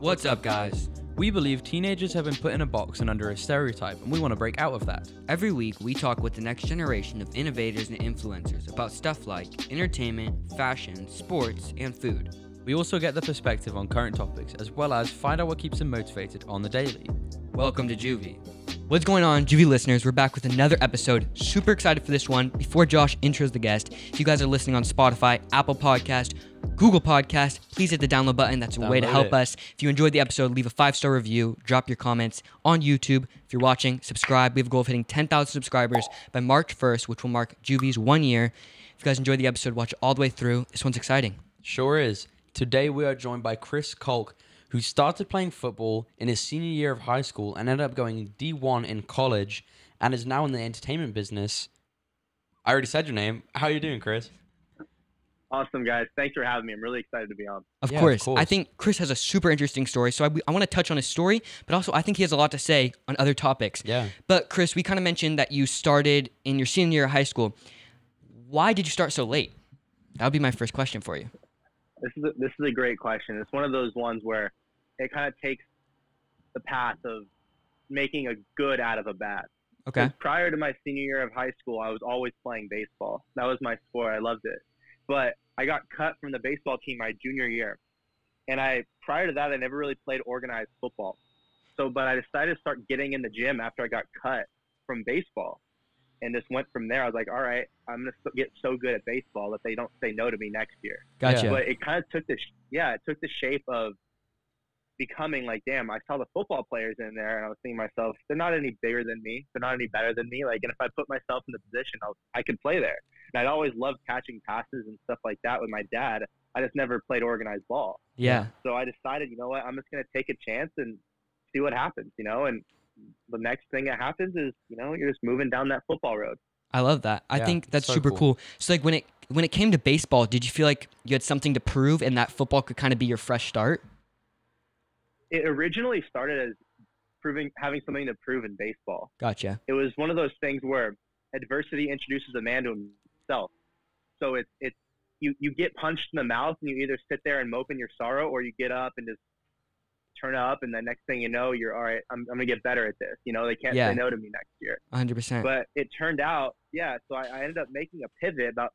What's up, guys? We believe teenagers have been put in a box and under a stereotype, and we want to break out of that. Every week, we talk with the next generation of innovators and influencers about stuff like entertainment, fashion, sports, and food. We also get the perspective on current topics, as well as find out what keeps them motivated on the daily. Welcome to Juvie. What's going on, Juvie listeners? We're back with another episode. Super excited for this one. Before Josh intros the guest, if you guys are listening on Spotify, Apple Podcast, Google Podcast, please hit the download button. That's a way to help it. us. If you enjoyed the episode, leave a five star review, drop your comments on YouTube. If you're watching, subscribe. We have a goal of hitting 10,000 subscribers by March 1st, which will mark Juvie's one year. If you guys enjoyed the episode, watch it all the way through. This one's exciting. Sure is. Today we are joined by Chris Kolk, who started playing football in his senior year of high school and ended up going D1 in college and is now in the entertainment business. I already said your name. How are you doing, Chris? Awesome, guys. Thanks for having me. I'm really excited to be on. Of, Yeah, of course. I think Chris has a super interesting story. So I, I want to touch on his story, but also I think he has a lot to say on other topics. Yeah. But Chris, we kind of mentioned that you started in your senior year of high school. Why did you start so late? That would be my first question for you. This is a, this is a great question. It's one of those ones where it kind of takes the path of making a good out of a bad. Okay. Prior to my senior year of high school, I was always playing baseball. That was my sport. I loved it. But I got cut from the baseball team my junior year. And I prior to that I never really played organized football. So but I decided to start getting in the gym after I got cut from baseball. And just went from there. I was like, all right, I'm going to get so good at baseball that they don't say no to me next year Gotcha. But it kind of took the sh- yeah it took the shape of becoming like damn i saw the football players in there and i was thinking to myself they're not any bigger than me they're not any better than me like and if i put myself in the position I'll, i could play there and i'd always loved catching passes and stuff like that with my dad i just never played organized ball Yeah. so i decided you know what i'm just going to take a chance and see what happens you know and the next thing that happens is you know you're just moving down that football road I love that. I Yeah, think that's so super cool. cool. So like when it when it came to baseball, did you feel like you had something to prove and that football could kind of be your fresh start? It originally started as proving having something to prove in baseball Gotcha. it was one of those things where adversity introduces a man to himself. So it's it's you you get punched in the mouth and you either sit there and mope in your sorrow or you get up and just turn up and the next thing you know you're all right I'm, I'm gonna get better at this you know they can't Yeah. say no to me next year 100%. but it turned out yeah so I, I ended up making a pivot about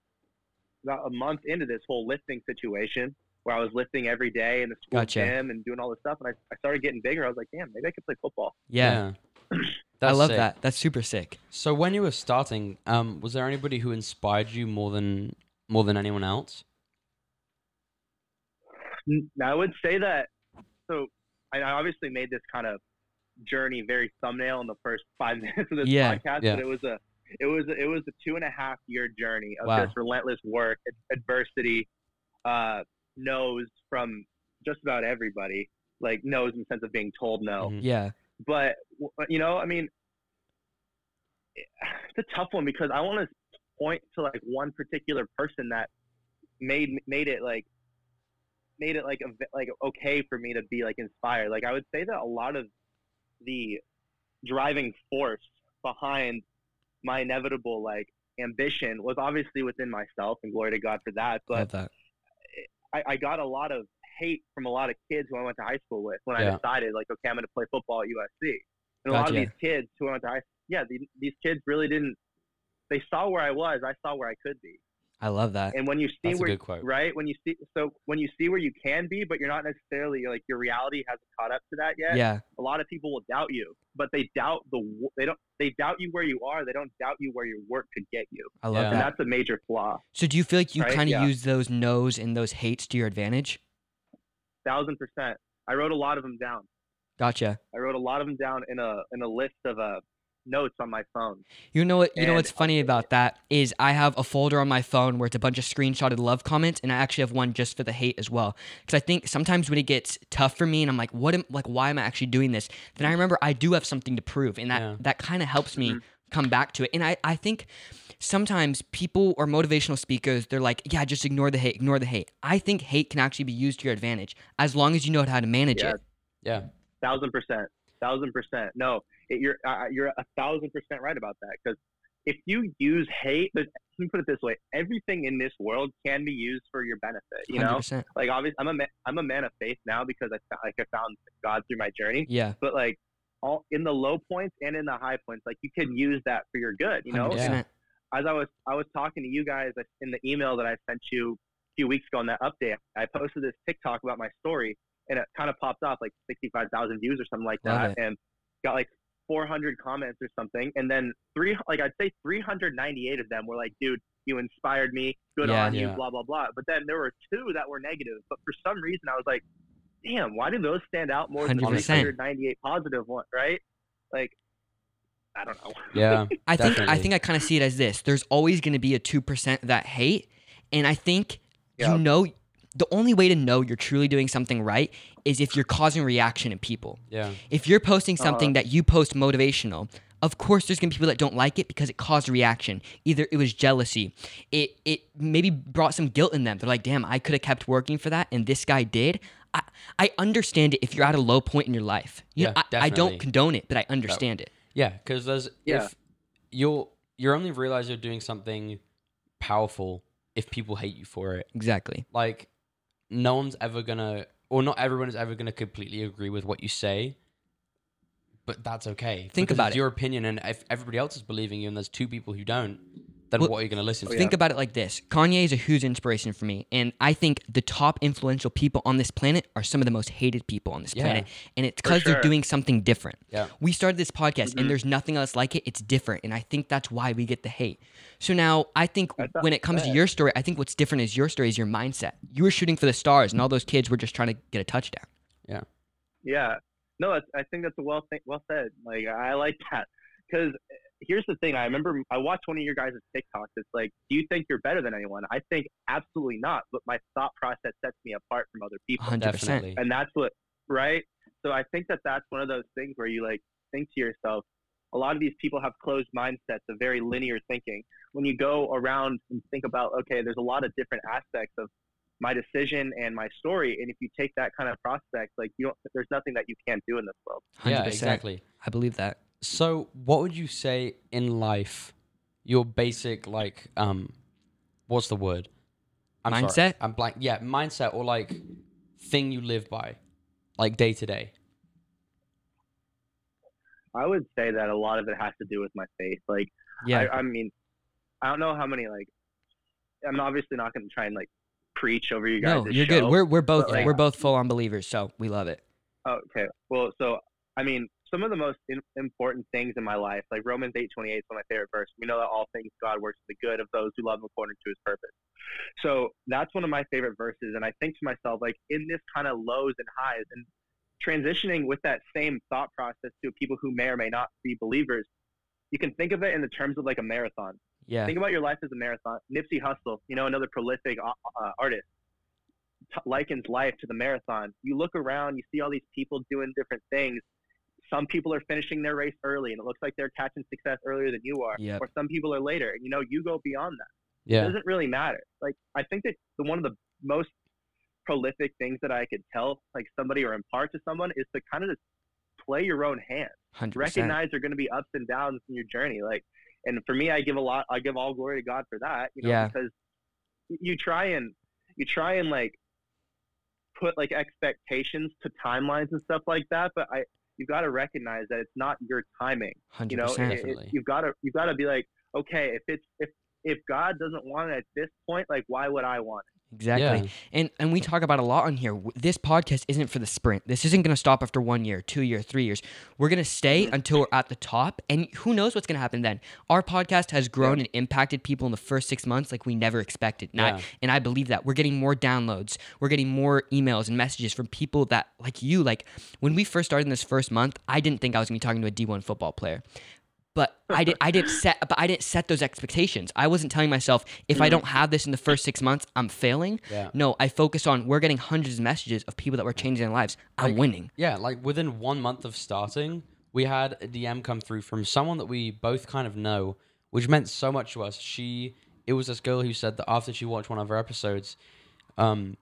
about a month into this whole lifting situation where I was lifting every day in the school Gotcha. gym and doing all this stuff and I, I started getting bigger I was like damn maybe I could play football yeah. I love sick. that. That's super sick. So when you were starting, um, was there anybody who inspired you more than more than anyone else? I would say that. So I I obviously made this kind of journey very thumbnail in the first five minutes of this Yeah, podcast, yeah. but it was a it was a, it was a two and a half year journey of Wow. just relentless work, adversity, uh, no's from just about everybody, like no's in the sense of being told no. Mhm. Yeah. But you know, I mean, it's a tough one because I want to point to like one particular person that made made it like made it like a, like okay for me to be like inspired. Like I would say that a lot of the driving force behind my inevitable like ambition was obviously within myself, and glory to God for that. But love that. I, I got a lot of hate from a lot of kids who I went to high school with when I decided like, okay, I'm going to play football at USC. And a lot of these kids who I went to high, yeah, these, these kids really didn't. They saw where I was. I saw where I could be. I love that. And when you see That's a where, good quote. right? When you see, so when you see where you can be, but you're not necessarily like your reality hasn't caught up to that yet. Yeah. A lot of people will doubt you, but they doubt the they don't they doubt you where you are. They don't doubt you where your work could get you, I love Yeah. and that. that's a major flaw. So do you feel like you Right? kind of Yeah. use those no's and those hates to your advantage? Thousand percent. I wrote a lot of them down. Gotcha. I wrote a lot of them down in a in a list of uh, notes on my phone. You know what? You know what's funny about that is I have a folder on my phone where it's a bunch of screenshotted love comments, and I actually have one just for the hate as well. Because I think sometimes when it gets tough for me, and I'm like, what am like, why am I actually doing this? Then I remember I do have something to prove, and that Yeah. that kind of helps me Mhm. come back to it. And I I think sometimes people or motivational speakers they're like, yeah, just ignore the hate, ignore the hate. I think hate can actually be used to your advantage as long as you know how to manage Yeah. it. Yeah. Thousand percent. Thousand percent. No, it, you're uh, you're a thousand percent right about that because if you use hate, let me put it this way: everything in this world can be used for your benefit. You know, 100%. like obviously, I'm a ma- I'm a man of faith now because I like I found God through my journey. Yeah. But like all in the low points and in the high points, like you can use that for your good. You know, as I was I was talking to you guys in the email that I sent you a few weeks ago on that update, I posted this TikTok about my story, and it kind of popped off like 65,000 views or something like Love that, it. and got like 400 comments or something, and then three like I'd say 398 of them were like, "Dude, you inspired me. Good Yeah. on you." Blah blah blah. But then there were two that were negative, but for some reason I was like, "Damn, why do those stand out more than the 100%. 398 positive one?" Right? Like, I don't know. Yeah. I think I think I kind of see it as this. There's always going to be a 2% that hate, and I think Yeah. you know the only way to know you're truly doing something right is if you're causing reaction in people. Yeah. If you're posting Uh-huh. something that you post motivational, of course there's gonna be people that don't like it because it caused a reaction. Either it was jealousy, it it maybe brought some guilt in them. They're like, damn, I could have kept working for that, and this guy did. I, I understand it if you're at a low point in your life. You know, Yeah, I, I don't condone it, but I understand it. Yeah, because there's Yeah. if you'll you only realize you're doing something powerful if people hate you for it. Exactly. Like no one's ever gonna or not everyone is ever gonna completely agree with what you say. But that's okay. Think about it's it. your opinion and if everybody else is believing you and there's two people who don't, then Well, what are you gonna listen Oh, to? yeah. Think about it like this Kanye is a huge inspiration for me. And I think the top influential people on this planet are some of the most hated people on this Yeah. planet. And it's For because they're doing something different. Yeah. We started this podcast Mhm. and there's nothing else like it. It's different. And I think that's why we get the hate. So now I think I thought- when it comes to your story, I think what's different is your story is your mindset. You were shooting for the stars and all those kids were just trying to get a touchdown. Yeah. Yeah. No, I think that's a well th- well said. Like I like that because here's the thing. I remember I watched one of your guys' TikToks. It's like, do you think you're better than anyone? I think absolutely not. But my thought process sets me apart from other people, 100%. Definitely. and that's what right. So I think that that's one of those things where you like think to yourself. A lot of these people have closed mindsets of very linear thinking. When you go around and think about, okay, there's a lot of different aspects of my decision and my story, and if you take that kind of prospect, like you don't, there's nothing that you can't do in this world. 100%. Yeah, exactly. I believe that. So, what would you say in life your basic like um what's the word? I'm sorry, Mindset? I'm blank. Yeah, mindset or like thing you live by like day to day. I would say that a lot of it has to do with my faith. Like, Yeah. I, I mean, I don't know how many like. I'm obviously not going to try and like preach over you guys. no, you're good. We're, we're both like- we're both full on believers, so we love it. Oh, okay. Well, so I mean, some of the most in, important things in my life, like Romans eight twenty eight, is one of my favorite verses. We know that all things God works for the good of those who love Him according to His purpose. So that's one of my favorite verses, and I think to myself, like in this kind of lows and highs, and transitioning with that same thought process to people who may or may not be believers, you can think of it in the terms of like a marathon. Yeah. Think about your life as a marathon. Nipsey Hussle, you know, another prolific uh, artist, t- likens life to the marathon. You look around, you see all these people doing different things. Some people are finishing their race early, and it looks like they're catching success earlier than you are. Yep. Or some people are later, and you know, you go beyond that. It doesn't really matter. Like I think that the one of the most prolific things that I could tell like somebody or impart to someone is to kind of just play your own hand Hundred percent. recognize there are going to be ups and downs in your journey like and for me i give a lot i give all glory to god for that you know Yeah. because you try and you try and like put like expectations to timelines and stuff like that but i you've got to recognize that it's not your timing you know? It- it- you've got to you've got to be like okay if it's if if god doesn't want it at this point like why would i want it Exactly. Yeah. And and we talk about a lot on here. This podcast isn't for the sprint. This isn't going to stop after one year, two year, three years. We're going to stay mm-hmm. until we're at the top, and who knows what's going to happen then. Our podcast has grown and impacted people in the first six months like we never expected, and, Yeah. I, and I believe that we're getting more downloads. We're getting more emails and messages from people that like you. Like when we first started in this first month, I didn't think I was going to be talking to a D one football player. But I did. I didn't set. But I didn't set those expectations. I wasn't telling myself if I don't have this in the first six months, I'm failing. Yeah. No, I focus on we're getting hundreds of messages of people that were changing their lives. I'm Like- winning. Yeah, like within one month of starting, we had a DM come through from someone that we both kind of know, which meant so much to us. She, it was this girl who said that after she watched one of our episodes, um,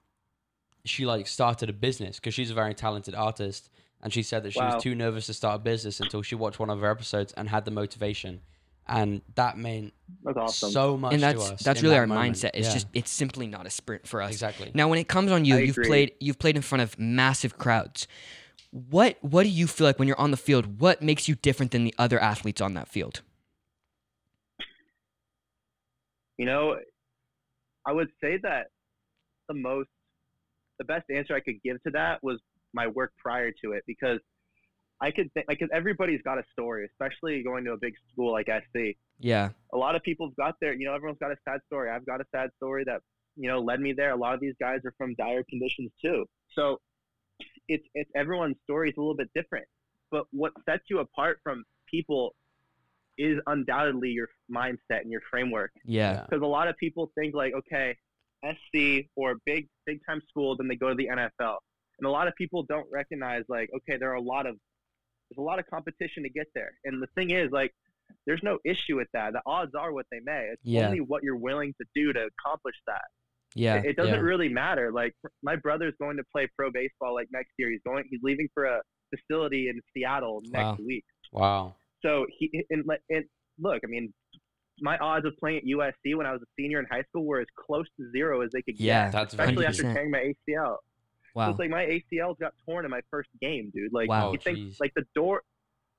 she like started a business because she's a very talented artist, and she said that she Wow. was too nervous to start a business until she watched one of her episodes and had the motivation, and that meant That's awesome. so much and to that's us. that's really that our moment. mindset. It's Yeah, just it's simply not a sprint for us. exactly. Now, when it comes on you, I you've agree. played you've played in front of massive crowds. What what do you feel like when you're on the field? What makes you different than the other athletes on that field? You know, I would say that the most, the best answer I could give to that was my work prior to it because I could think, like, 'cause everybody's got a story, especially going to a big school like SC. Yeah, A lot of people have got there, you know, everyone's got a sad story. I've got a sad story that, you know, led me there. A lot of these guys are from dire conditions too. So it's, it's everyone's story is a little bit different. But what sets you apart from people is undoubtedly your mindset and your framework yeah, because a lot of people think like, okay, SC or big big time school, then they go to the NFL, and a lot of people don't recognize like, okay, there are a lot of there's a lot of competition to get there, and the thing is like, there's no issue with that. The odds are what they may. It's Yeah. only what you're willing to do to accomplish that. yeah, It, it doesn't Yeah. really matter. Like my brother's going to play pro baseball like next year. He's going. He's leaving for a facility in Seattle next Wow. week. wow. So he and, and look, I mean, my odds of playing at USC when I was a senior in high school were as close to zero as they could Yeah, get. Yeah, that's very especially after 100%. tearing my ACL. So it's like my ACL got torn in my first game, dude. Like Wow. you think like the door,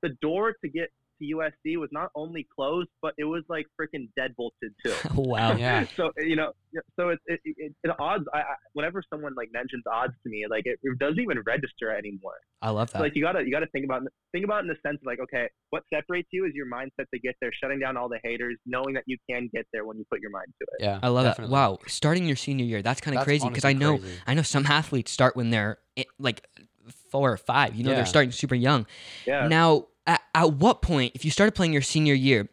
the door to get to USC was not only closed, but it was like freaking deadbolted too. wow, Yeah. So you know, so it's it, it, it, the odds. I, I whenever someone like mentions odds to me, like it, it doesn't even register anymore. I love So, that. like you gotta you gotta think about think about it in the sense of like okay, what separates you is your mindset to get there, shutting down all the haters, knowing that you can get there when you put your mind to it. Yeah. I love definitely. that. Wow, starting your senior year, that's kind of crazy because I know crazy. I know some athletes start when they're eh, like four or five. You know, Yeah. they're starting super young. Yeah. Now, at, at what point, if you started playing your senior year,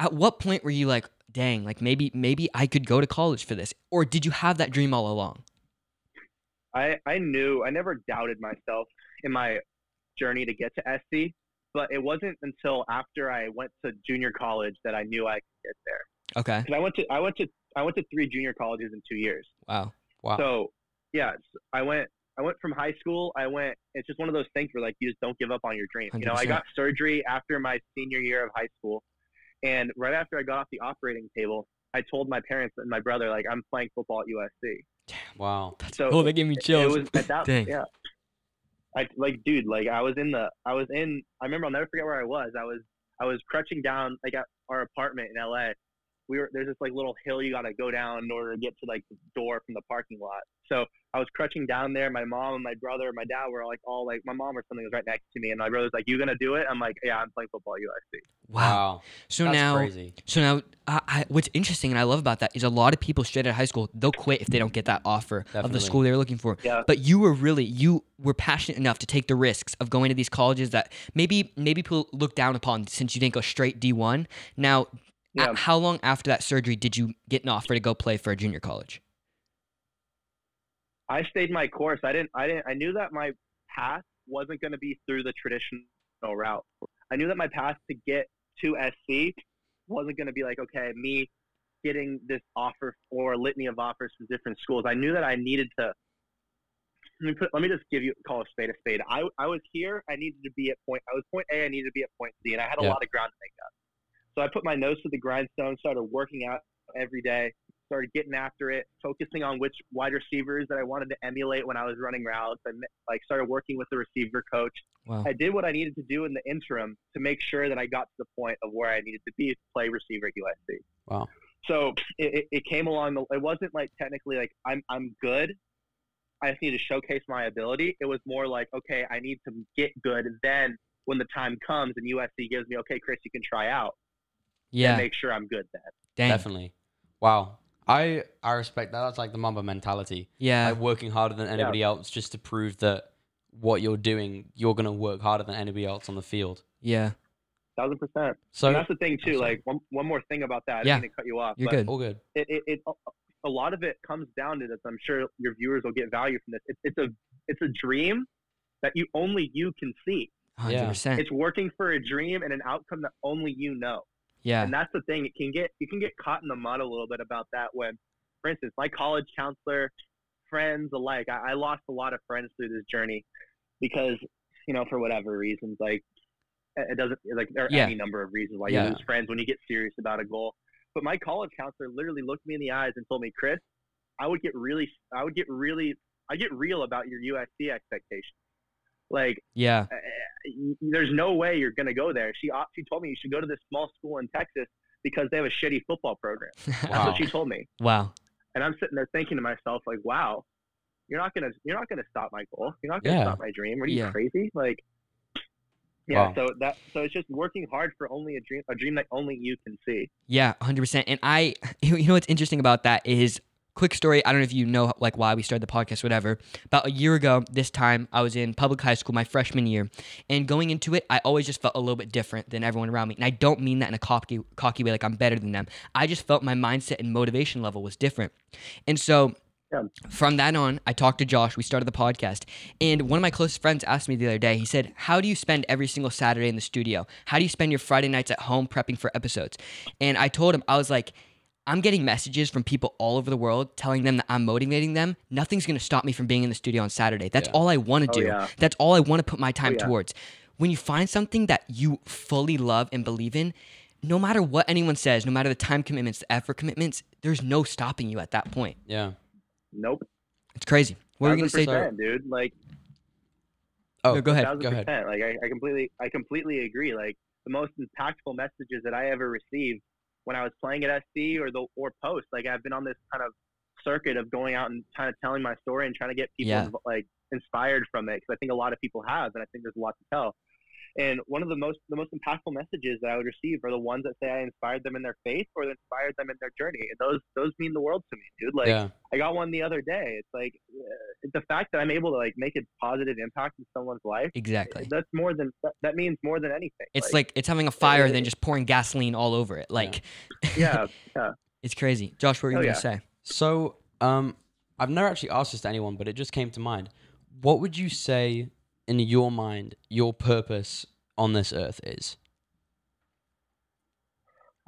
at what point were you like, dang, like maybe maybe I could go to college for this, or did you have that dream all along? I I knew I never doubted myself in my journey to get to SC, but it wasn't until after I went to junior college that I knew I could get there. Okay. Because I went to I went to I went to three junior colleges in two years. Wow. Wow. So yeah, I went. I went from high school. I went. It's just one of those things where like you just don't give up on your dream. You know, I got surgery after my senior year of high school, and right after I got off the operating table, I told my parents and my brother like I'm playing football at USC. wow. that's So oh, they gave me chills. it was at that. Dang. Yeah. I like, dude. Like, I was in the. I was in. I remember. I'll never forget where I was. I was. I was crutching down like at our apartment in LA. We were there's this like little hill you gotta go down in order to get to like the door from the parking lot. So I was crutching down there. My mom and my brother and my dad were like all like my mom or something was right next to me, and my brother's like, "You gonna do it?" I'm like, "Yeah, I'm playing football at USC." Wow. So That's now, crazy. so now, I, I, what's interesting and I love about that is a lot of people straight out of high school they'll quit if they don't get that offer of the school they're looking for. Yeah. But you were really you were passionate enough to take the risks of going to these colleges that maybe maybe people look down upon since you didn't go straight D one. Now, Yeah. a- how long after that surgery did you get an offer to go play for a junior college? I stayed my course. I didn't. I didn't. I knew that my path wasn't going to be through the traditional route. I knew that my path to get to SC wasn't going to be like okay, me getting this offer or litany of offers from different schools. I knew that I needed to. Let me put. Let me just give you call a spade a spade. I I was here. I needed to be at point. I was point A. I needed to be at point C, and I had a Yeah. lot of ground to make up. So I put my nose to the grindstone. Started working out every day started getting after it, focusing on which wide receivers that I wanted to emulate when I was running routes. I like started working with the receiver coach. Wow. I did what I needed to do in the interim to make sure that I got to the point of where I needed to be to play receiver at USC. Wow. So it, it, it came along. The, it wasn't like technically like I'm I'm good. I just need to showcase my ability. It was more like okay, I need to get good. Then when the time comes and USC gives me okay, Chris, you can try out. Yeah. And make sure I'm good then. Dang. Definitely. Wow. I I respect that. That's like the Mamba mentality. Yeah. Like working harder than anybody else just to prove that what you're doing, you're gonna work harder than anybody else on the field. yeah. Thousand percent. So and that's the thing too. Like one, one more thing about that. I Yeah. didn't mean to cut you off. You're but good. all good. It, it, it a lot of it comes down to this. I'm sure your viewers will get value from this. It's it's a it's a dream that you only you can see. Hundred Yeah. percent. It's working for a dream and an outcome that only you know. Yeah. And that's the thing. It can get you can get caught in the mud a little bit about that when, for instance, my college counselor, friends alike. I, I lost a lot of friends through this journey because you know for whatever reasons like It doesn't like there are Yeah. any number of reasons why Yeah. you lose friends when you get serious about a goal. But my college counselor literally looked me in the eyes and told me, Chris, I would get really, I would get really, I get real about your USC expectations. Like, Yeah. Uh, y- there's no way you're going to go there. She she told me you should go to this small school in Texas because they have a shitty football program. That's what she told me. wow. And I'm sitting there thinking to myself, like, wow, you're not gonna you're not gonna stop my goal. You're not gonna Yeah. stop my dream. What are you Yeah. crazy? Like, yeah. Wow. So that so it's just working hard for only a dream, a dream that only you can see. Yeah, 100%. And I, you know what's interesting about that is, quick story. I don't know if you know like why we started the podcast, whatever. About a year ago, this time I was in public high school, my freshman year, and going into it, I always just felt a little bit different than everyone around me. And I don't mean that in a cocky, cocky way, like I'm better than them. I just felt my mindset and motivation level was different. And so Yeah. from that on, I talked to Josh. We started the podcast. And one of my closest friends asked me the other day, he said, How do you spend every single Saturday in the studio? How do you spend your Friday nights at home prepping for episodes? And I told him, I was like, I'm getting messages from people all over the world telling them that I'm motivating them. Nothing's going to stop me from being in the studio on Saturday. That's Yeah. all I want to Oh, do. yeah. That's all I want to put my oh, time yeah. towards. When you find something that you fully love and believe in, no matter what anyone says, no matter the time commitments, the effort commitments, there's no stopping you at that point. Yeah. Nope. It's crazy. What are you going to say? Dude. Like, Oh, No, go ahead. Go ahead. Like, I, I completely, I completely agree. Like, the most impactful messages that I ever received when I was playing at SC or the or post. Like, I've been on this kind of circuit of going out and kind of telling my story and trying to get people Yeah. like inspired from it because I think a lot of people have, and I think there's a lot to tell. And one of the most the most impactful messages that I would receive are the ones that say I inspired them in their faith or inspired them in their journey. And those those mean the world to me, dude. Like yeah. I got one the other day. It's like uh, the fact that I'm able to like make a positive impact in someone's life. Exactly. That's more than that, that means more than anything. It's like, it's having a fire than just pouring gasoline all over it. Like, yeah, yeah. it's crazy. Josh, what were you Oh, going yeah. to say? So, um, I've never actually asked this to anyone, but it just came to mind. What would you say, in your mind, your purpose on this earth is?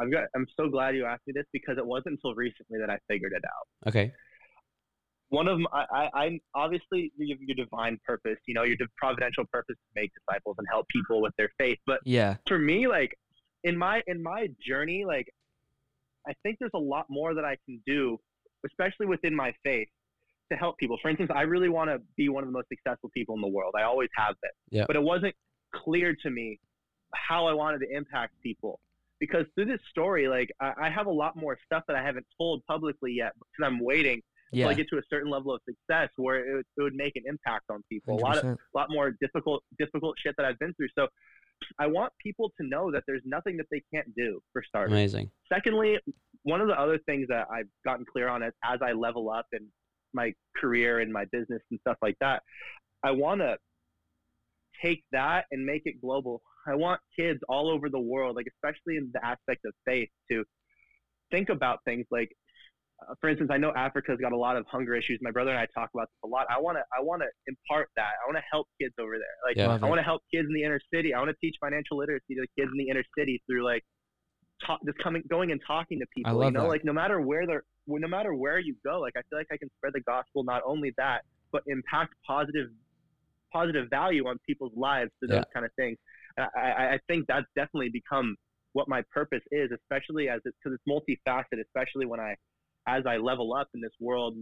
I've got. I'm so glad you asked me this because it wasn't until recently that I figured it out. Okay. One of my, I, I, obviously you have your divine purpose. You know, your providential purpose to make disciples and help people with their faith. But Yeah. for me, like in my in my journey, like I think there's a lot more that I can do, especially within my faith, to help people. For instance, I really want to be one of the most successful people in the world. I always have been. Yeah. But it wasn't clear to me how I wanted to impact people. Because through this story, like I, I have a lot more stuff that I haven't told publicly yet because I'm waiting until Yeah. I get to a certain level of success where it, would- it would make an impact on people. A lot of a lot more difficult difficult shit that I've been through. So I want people to know that there's nothing that they can't do for starters. Amazing. Secondly, one of the other things that I've gotten clear on is as I level up in my career and my business and stuff like that, I want to take that and make it global. I want kids all over the world, like especially in the aspect of faith, to think about things like uh, for instance, I know Africa's got a lot of hunger issues. My brother and I talk about this a lot. I want to, I want to impart that. I want to help kids over there. Like, Yeah. I want to help kids in the inner city. I want to teach financial literacy to the kids in the inner city through like, talk, just coming, going and talking to people. love you know, that. like no matter where they're, no matter where you go, like I feel like I can spread the gospel. Not only that, but impact positive, positive value on people's lives to Yeah. those kind of things. I, I, I think that's definitely become what my purpose is, especially as it's because it's multifaceted. Especially when I, as I level up in this world,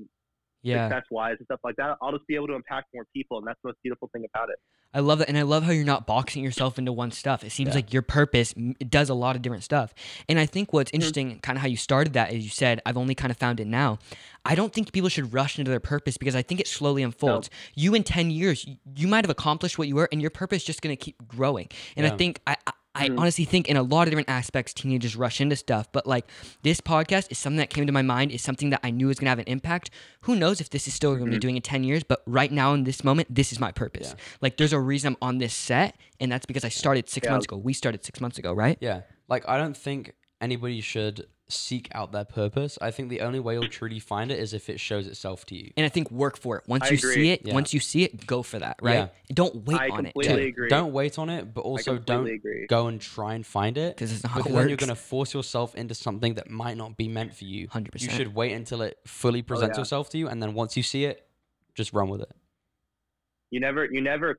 Yeah. success wise and stuff like that, I'll just be able to impact more people, and that's the most beautiful thing about it. I love that, and I love how you're not boxing yourself into one stuff. It seems Yeah. like your purpose does a lot of different stuff. And I think what's Mm-hmm. interesting, kind of how you started that, is you said, "I've only kind of found it now." I don't think people should rush into their purpose because I think it slowly unfolds. You in ten years, you, you might have accomplished what you were, and your purpose is just going to keep growing. And Yeah. I think I. I Mhm. honestly think in a lot of different aspects, teenagers rush into stuff. But like this podcast is something that came to my mind, is something that I knew was going to have an impact. Who knows if this is still going to be Mhm. doing in 10 years, but right now in this moment, this is my purpose. Yeah. Like there's a reason I'm on this set, and that's because I started six Yeah. months ago. We started six months ago, right? Yeah. Like, I don't think anybody should seek out their purpose. I think the only way you'll truly find it is if it shows itself to you. And I think work for it. Once I you agree. see it, Yeah. once you see it, go for that, right? Yeah. Don't wait I on it. completely agree. Don't wait on it, but also don't agree. go and try and find it. Because it's not how Because it then you're going to force yourself into something that might not be meant for you. 100%. You should wait until it fully oh, presents yeah. itself to you, and then once you see it, just run with it. You never, you never,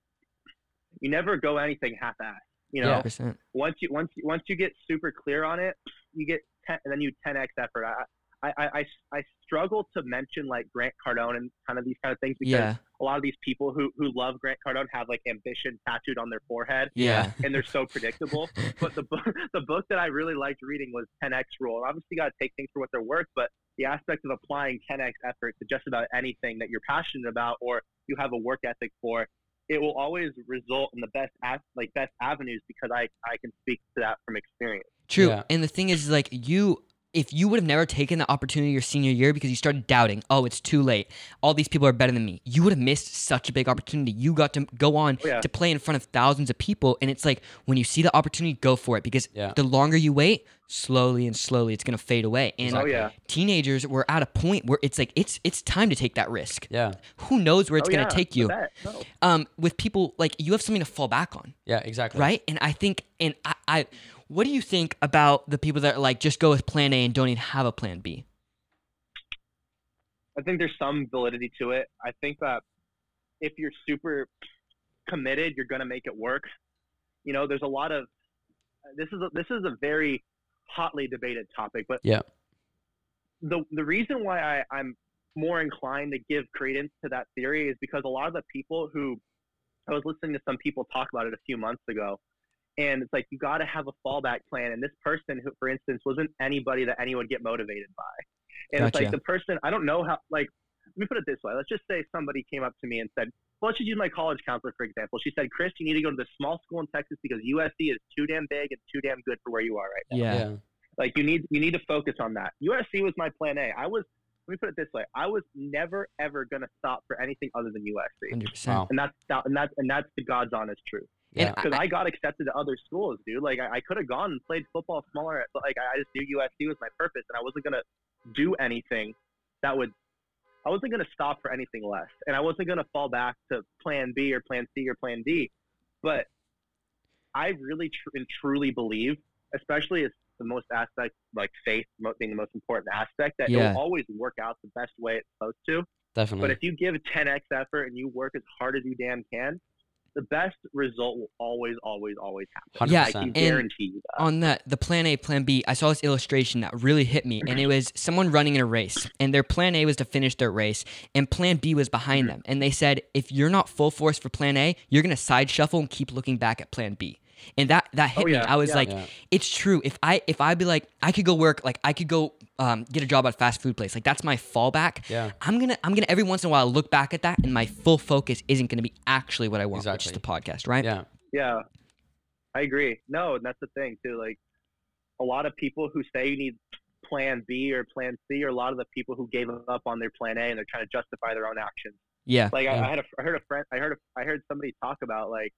you never go anything half-assed. You know, Yeah. 100%. once you once you, once you get super clear on it, you get 10, and then you 10x effort. I, I, I, I, struggle to mention like Grant Cardone and kind of these kind of things because Yeah. a lot of these people who, who love Grant Cardone have like ambition tattooed on their forehead Yeah. and they're so predictable. but the book the book that I really liked reading was 10x rule. And obviously, you got to take things for what they're worth, but the aspect of applying 10x effort to just about anything that you're passionate about or you have a work ethic for, it will always result in the best like best avenues because I I can speak to that from experience. True. Yeah. And the thing is, like, you, if you would have never taken the opportunity your senior year because you started doubting, oh, it's too late. All these people are better than me. You would have missed such a big opportunity. You got to go on Oh, yeah. to play in front of thousands of people. And it's like, when you see the opportunity, go for it because Yeah. the longer you wait, slowly and slowly, it's going to fade away. And Oh yeah. teenagers, we're at a point where it's like, it's, it's time to take that risk. Yeah. Who knows where it's oh, going yeah, to take you? No. Um, with people, like, you have something to fall back on Yeah. Exactly. right? And I think, and I, I, what do you think about the people that are like just go with Plan A and don't even have a Plan B? I think there's some validity to it. I think that if you're super committed, you're going to make it work. You know, there's a lot of this is a, this is a very hotly debated topic, but Yeah. the the reason why I, I'm more inclined to give credence to that theory is because a lot of the people who I was listening to some people talk about it a few months ago, and it's like you got to have a fallback plan. And this person, who, for instance, wasn't anybody that anyone would get motivated by. And it's like the person I don't know how. Like, let me put it this way. Let's just say somebody came up to me and said, "Well, let's just use my college counselor for example." She said, "Chris, you need to go to this small school in Texas because USC is too damn big and too damn good for where you are right now." Yeah. Yeah. Like you need you need to focus on that. USC was my plan A. I was let me put it this way. I was never ever gonna stop for anything other than USC. Hundred percent. And that's that, and that's and that's the God's honest truth. Yeah. Because I, I got accepted to other schools, dude. Like I, I could have gone and played football smaller, but like I just knew USC was my purpose, and I wasn't gonna do anything that would. I wasn't gonna stop for anything less, and I wasn't gonna fall back to Plan B or Plan C or Plan D. But I really tr- and truly believe, especially as the most aspect like faith being the most important aspect, that it will always work out the best way it's supposed to. Definitely. But if you give 10x effort and you work as hard as you damn can, the best result will always, always, always happen. 100%. Yeah, I can guarantee you that. on that the Plan A, Plan B, I saw this illustration that really hit me, and it was someone running in a race, and their Plan A was to finish their race, and Plan B was behind mm-hmm. them, and they said if you're not full force for Plan A, you're gonna side shuffle and keep looking back at Plan B. And that that hit Oh, me. I was yeah. like, Yeah. it's true. If I if I be like, I could go work, like I could go um, get a job at a fast food place. Like that's my fallback. Yeah. I'm gonna I'm gonna every once in a while look back at that, and my full focus isn't gonna be actually what I want, which is the podcast, right? yeah. yeah, I agree. No, and that's the thing too. Like a lot of people who say you need Plan B or Plan C, or a lot of the people who gave up on their Plan A and they're trying to justify their own actions. Yeah. Like I, I had a, I heard a friend, I heard, a, I heard somebody talk about like,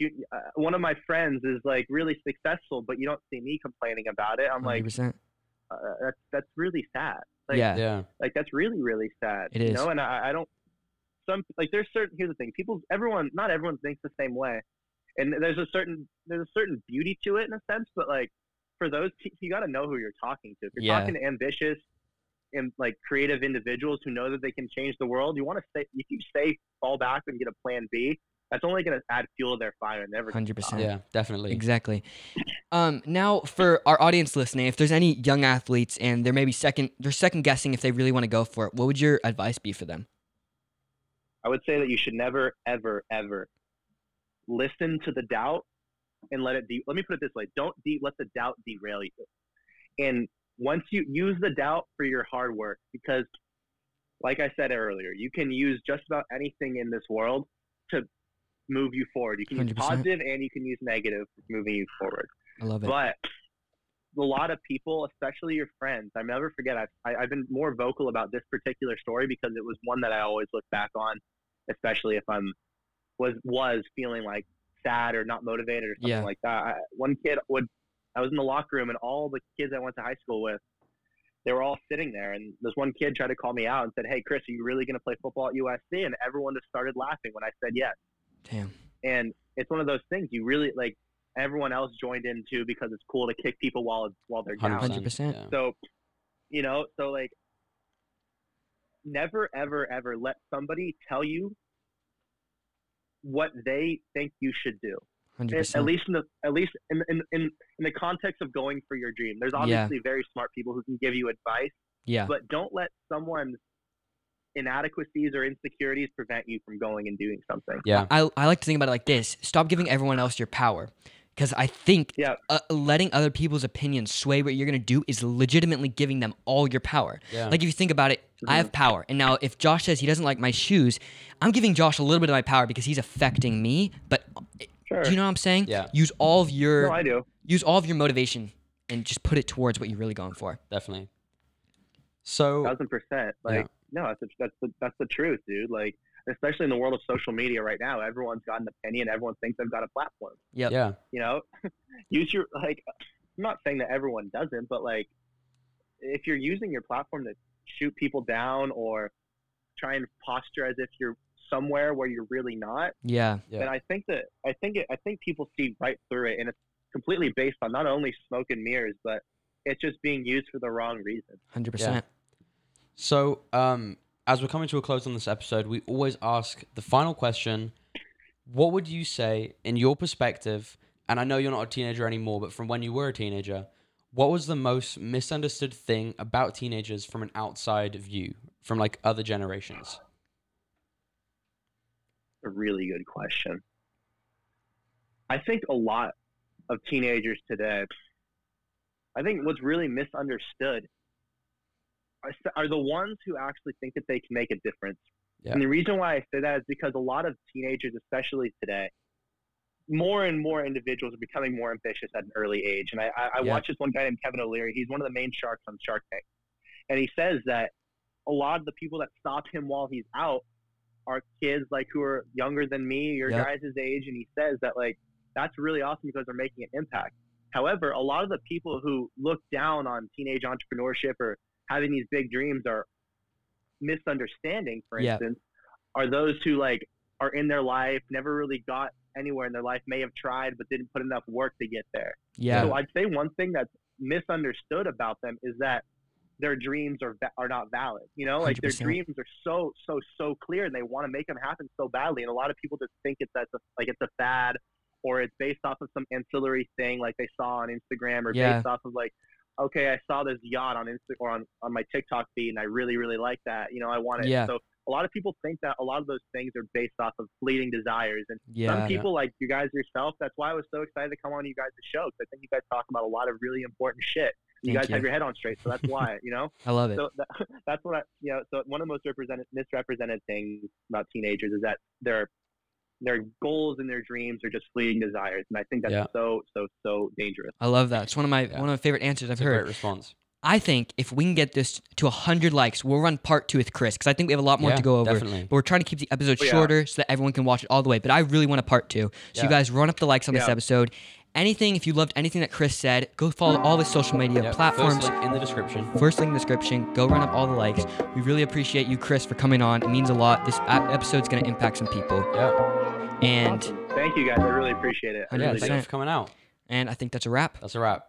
you, uh, one of my friends is like really successful, but you don't see me complaining about it. I'm like, 100%. uh, that's that's really sad. Like, yeah. Yeah. like that's really really sad. It you is. know, and I, I don't. Some like there's certain. Here's the thing. People, everyone, not everyone thinks the same way, and there's a certain there's a certain beauty to it in a sense. But like for those, you got to know who you're talking to. If you're Yeah. talking to ambitious and like creative individuals who know that they can change the world, you want to stay. If you stay fall back and get a plan B, that's only going to add fuel to their fire. and Never. Hundred percent. Yeah. Definitely. Exactly. Um, now, for our audience listening, if there's any young athletes and they're maybe second, they're second guessing if they really want to go for it, what would your advice be for them? I would say that you should never, ever, ever listen to the doubt and let it de- let me put it this way don't de- let the doubt derail you and once you use the doubt for your hard work because like i said earlier you can use just about anything in this world to move you forward you can use 100%. positive and you can use negative moving you forward I love it. but a lot of people, especially your friends, I never forget. I've, I, I've been more vocal about this particular story because it was one that I always look back on, especially if I'm was was feeling like sad or not motivated or something Yeah. like that. I, one kid would, I was in the locker room and all the kids I went to high school with, they were all sitting there, and this one kid tried to call me out and said, "Hey, Chris, are you really going to play football at USC?" And everyone just started laughing when I said yes Damn. and it's one of those things you really like everyone else joined in too because it's cool to kick people while while they're down 100%. 100%. So you know so like never ever ever let somebody tell you what they think you should do Hundred at, at least in the at least in, in in in the context of going for your dream. There's Yeah. obviously very smart people who can give you advice, Yeah. but don't let someone's inadequacies or insecurities prevent you from going and doing something. Yeah. I, I like to think about it like this stop giving everyone else your power because i think Yeah. uh, letting other people's opinions sway what you're going to do is legitimately giving them all your power Yeah. like if you think about it i have power and now if josh says he doesn't like my shoes i'm giving josh a little bit of my power because he's affecting me but Sure. do you know what i'm saying Yeah. use all of your No, I do. use all of your motivation and just put it towards what you're really going for Definitely. So thousand percent. Like, no, that's the, that's the that's the truth, dude. Like, especially in the world of social media right now, everyone's got an opinion. Everyone thinks they've got a platform. Yep. yeah, You know, use your like. I'm not saying that everyone doesn't, but like, if you're using your platform to shoot people down or try and posture as if you're somewhere where you're really not, yeah Yeah. then I think that I think it, I think people see right through it, and it's completely based on not only smoke and mirrors, but it's just being used for the wrong reason. 100% So, um, as we're coming to a close on this episode, we always ask the final question: What would you say, in your perspective? And I know you're not a teenager anymore, but from when you were a teenager, what was the most misunderstood thing about teenagers from an outside view, from like other generations? a really good question. I think a lot of teenagers today, I think what's really misunderstood are, the ones who actually think that they can make a difference. Yeah. And the reason why I say that is because a lot of teenagers, especially today, more and more individuals are becoming more ambitious at an early age. And I, I, I Yeah. watch this one guy named Kevin O'Leary. He's one of the main sharks on Shark Tank. And he says that a lot of the people that stop him while he's out are kids like who are younger than me, your Yep. guys' age. And he says that like that's really awesome because they're making an impact. However, a lot of the people who look down on teenage entrepreneurship or having these big dreams are misunderstanding, for Yeah. instance, are those who like are in their life, never really got anywhere in their life, may have tried but didn't put enough work to get there. yeah So I'd say one thing that's misunderstood about them is that their dreams are are not valid. You know, like their 100%. dreams are so so so clear, and they want to make them happen so badly. And a lot of people just think it's that's a, like it's a fad, or it's based off of some ancillary thing like they saw on Instagram, or Yeah. based off of like, okay, I saw this yacht on Insta or on on my TikTok feed, and I really really like that. You know, I want it. Yeah. So a lot of people think that a lot of those things are based off of fleeting desires, and yeah some people like you guys yourself. That's why I was so excited to come on you guys' show because I think you guys talk about a lot of really important shit. You Thank guys you. have your head on straight, so that's why you know. i love it So that, that's what I, you know. So one of the most represented, misrepresented things about teenagers is that their their goals and their dreams are just fleeting desires, and I think that's Yeah. so so so dangerous. i love that it's one of my Yeah. one of my favorite answers i've It's a great response. I think if we can get this to 100 likes, we'll run part two with Chris because I think we have a lot more Yeah, to go over. definitely. But we're trying to keep the episode Oh, yeah. shorter so that everyone can watch it all the way. But I really want a part two. So you guys run up the likes on this episode. Anything, if you loved anything that Chris said, go follow all his social media Yep, platforms. First link in the description. First link in the description. Go run up all the likes. We really appreciate you, Chris, for coming on. It means a lot. This a- episode's going to impact some people. Yeah. And Awesome. Thank you guys. I really appreciate it. I Yeah, really Thank you for coming out. and I think that's a wrap. That's a wrap.